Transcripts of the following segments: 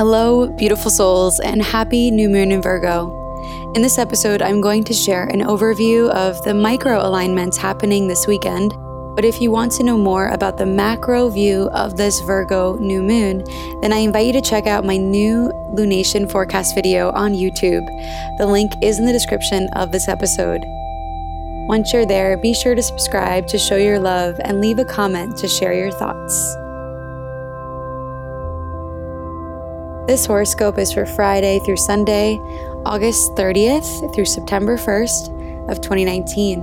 Hello, beautiful souls, and happy new moon in Virgo. In this episode, I'm going to share an overview of the micro alignments happening this weekend. But if you want to know more about the macro view of this Virgo new moon, then I invite you to check out my new lunation forecast video on YouTube. The link is in the description of this episode. Once you're there, be sure to subscribe to show your love and leave a comment to share your thoughts. This horoscope is for Friday through Sunday, August 30th through September 1st of 2019.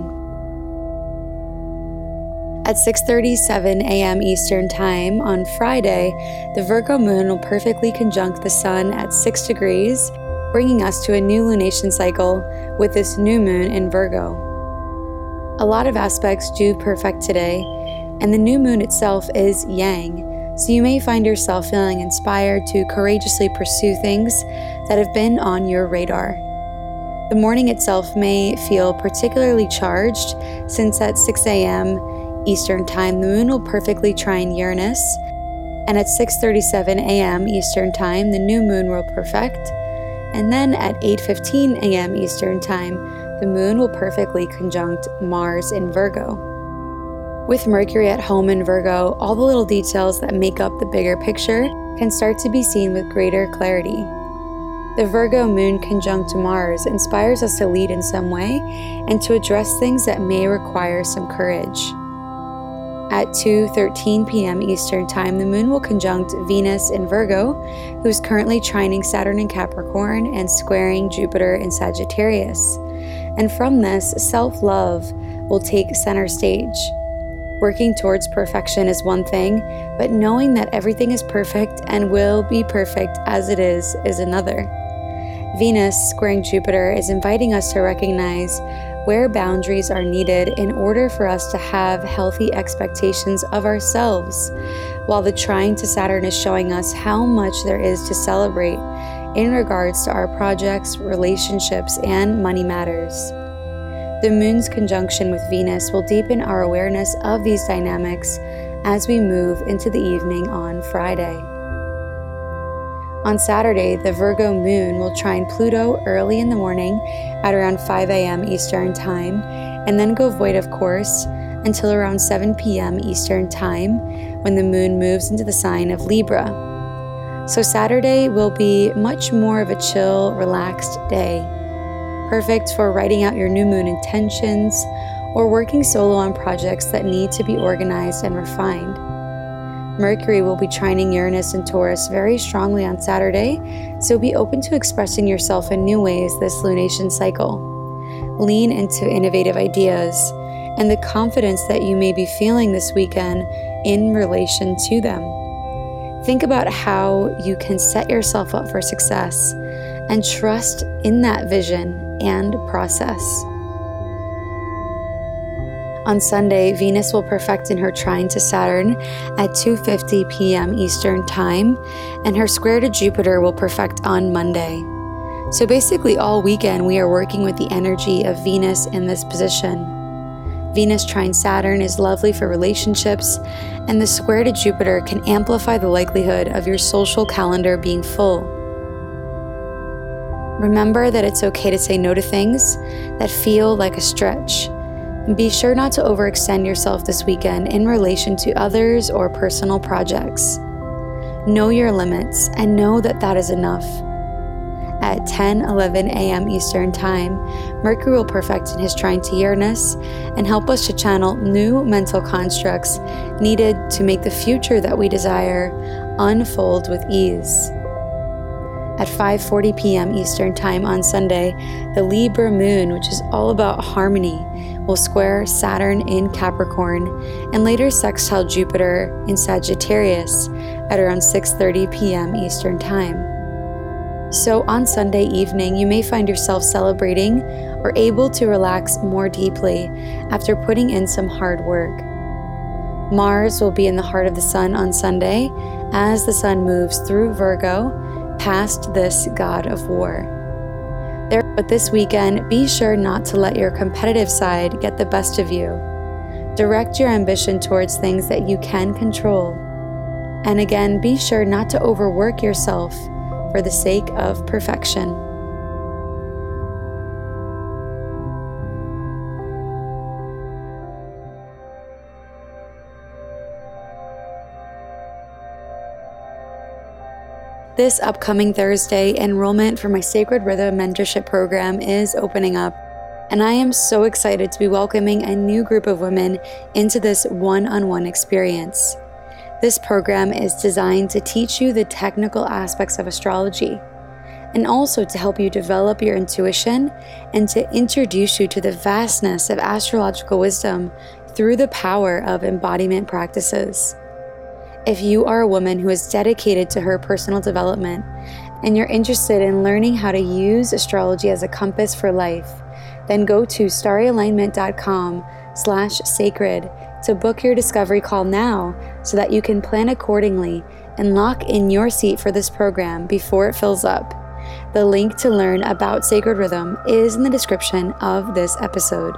At 6:37 a.m. Eastern Time on Friday, the Virgo moon will perfectly conjunct the sun at 6 degrees, bringing us to a new lunation cycle with this new moon in Virgo. A lot of aspects do perfect today, and the new moon itself is yang, so you may find yourself feeling inspired to courageously pursue things that have been on your radar. The morning itself may feel particularly charged since at 6 a.m. Eastern Time the moon will perfectly trine Uranus, and at 6:37 a.m. Eastern Time the new moon will perfect, and then at 8:15 a.m. Eastern Time the moon will perfectly conjunct Mars in Virgo. With Mercury at home in Virgo, all the little details that make up the bigger picture can start to be seen with greater clarity. The Virgo moon conjunct Mars inspires us to lead in some way and to address things that may require some courage. At 2:13 p.m. Eastern Time, the moon will conjunct Venus in Virgo, who is currently trining Saturn in Capricorn and squaring Jupiter in Sagittarius. And from this, self-love will take center stage. Working towards perfection is one thing, but knowing that everything is perfect and will be perfect as it is is another. Venus squaring Jupiter is inviting us to recognize where boundaries are needed in order for us to have healthy expectations of ourselves, while the trine to Saturn is showing us how much there is to celebrate in regards to our projects, relationships, and money matters. The moon's conjunction with Venus will deepen our awareness of these dynamics as we move into the evening on Friday. On Saturday, the Virgo moon will trine Pluto early in the morning at around 5 a.m. Eastern Time and then go void, of course, until around 7 p.m. Eastern Time when the moon moves into the sign of Libra. So, Saturday will be much more of a chill, relaxed day perfect for writing out your new moon intentions or working solo on projects that need to be organized and refined. Mercury will be trining Uranus and Taurus very strongly on Saturday, so be open to expressing yourself in new ways this lunation cycle. Lean into innovative ideas and the confidence that you may be feeling this weekend in relation to them. Think about how you can set yourself up for success and trust in that vision and process. On Sunday, Venus will perfect in her trine to Saturn at 2:50 p.m. Eastern Time, and her square to Jupiter will perfect on Monday. So basically all weekend we are working with the energy of Venus in this position. Venus trine Saturn is lovely for relationships, and the square to Jupiter can amplify the likelihood of your social calendar being full. Remember that it's okay to say no to things that feel like a stretch. And be sure not to overextend yourself this weekend in relation to others or personal projects. Know your limits and know that that is enough. At 10 11 a.m. Eastern Time, Mercury will perfect in his trine to Uranus and help us to channel new mental constructs needed to make the future that we desire unfold with ease. At 5:40 p.m. Eastern Time on Sunday, the Libra moon, which is all about harmony, will square Saturn in Capricorn and later sextile Jupiter in Sagittarius at around 6:30 p.m. Eastern Time. So on Sunday evening, you may find yourself celebrating or able to relax more deeply after putting in some hard work. Mars will be in the heart of the sun on Sunday as the sun moves through Virgo past this god of war. There, but this weekend, be sure not to let your competitive side get the best of you. Direct your ambition towards things that you can control. And again, be sure not to overwork yourself for the sake of perfection. This upcoming Thursday, enrollment for my Sacred Rhythm Mentorship Program is opening up, and I am so excited to be welcoming a new group of women into this one on one experience. This program is designed to teach you the technical aspects of astrology and also to help you develop your intuition and to introduce you to the vastness of astrological wisdom through the power of embodiment practices. If you are a woman who is dedicated to her personal development and you're interested in learning how to use astrology as a compass for life, then go to starryalignment.com slash sacred to book your discovery call now so that you can plan accordingly and lock in your seat for this program before it fills up. The link to learn about Sacred Rhythm is in the description of this episode.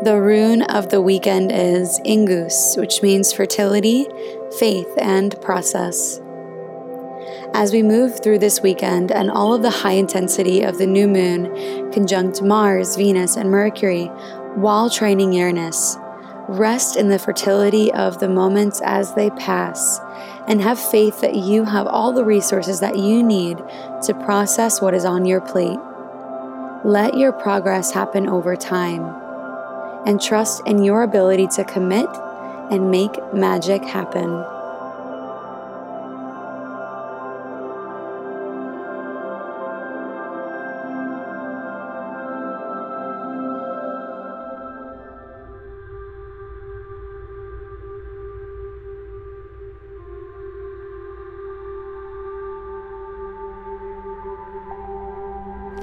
The rune of the weekend is Inguz, which means fertility, faith, and process. As we move through this weekend and all of the high intensity of the new moon conjunct Mars, Venus, and Mercury while trining Uranus, rest in the fertility of the moments as they pass and have faith that you have all the resources that you need to process what is on your plate. Let your progress happen over time and trust in your ability to commit and make magic happen.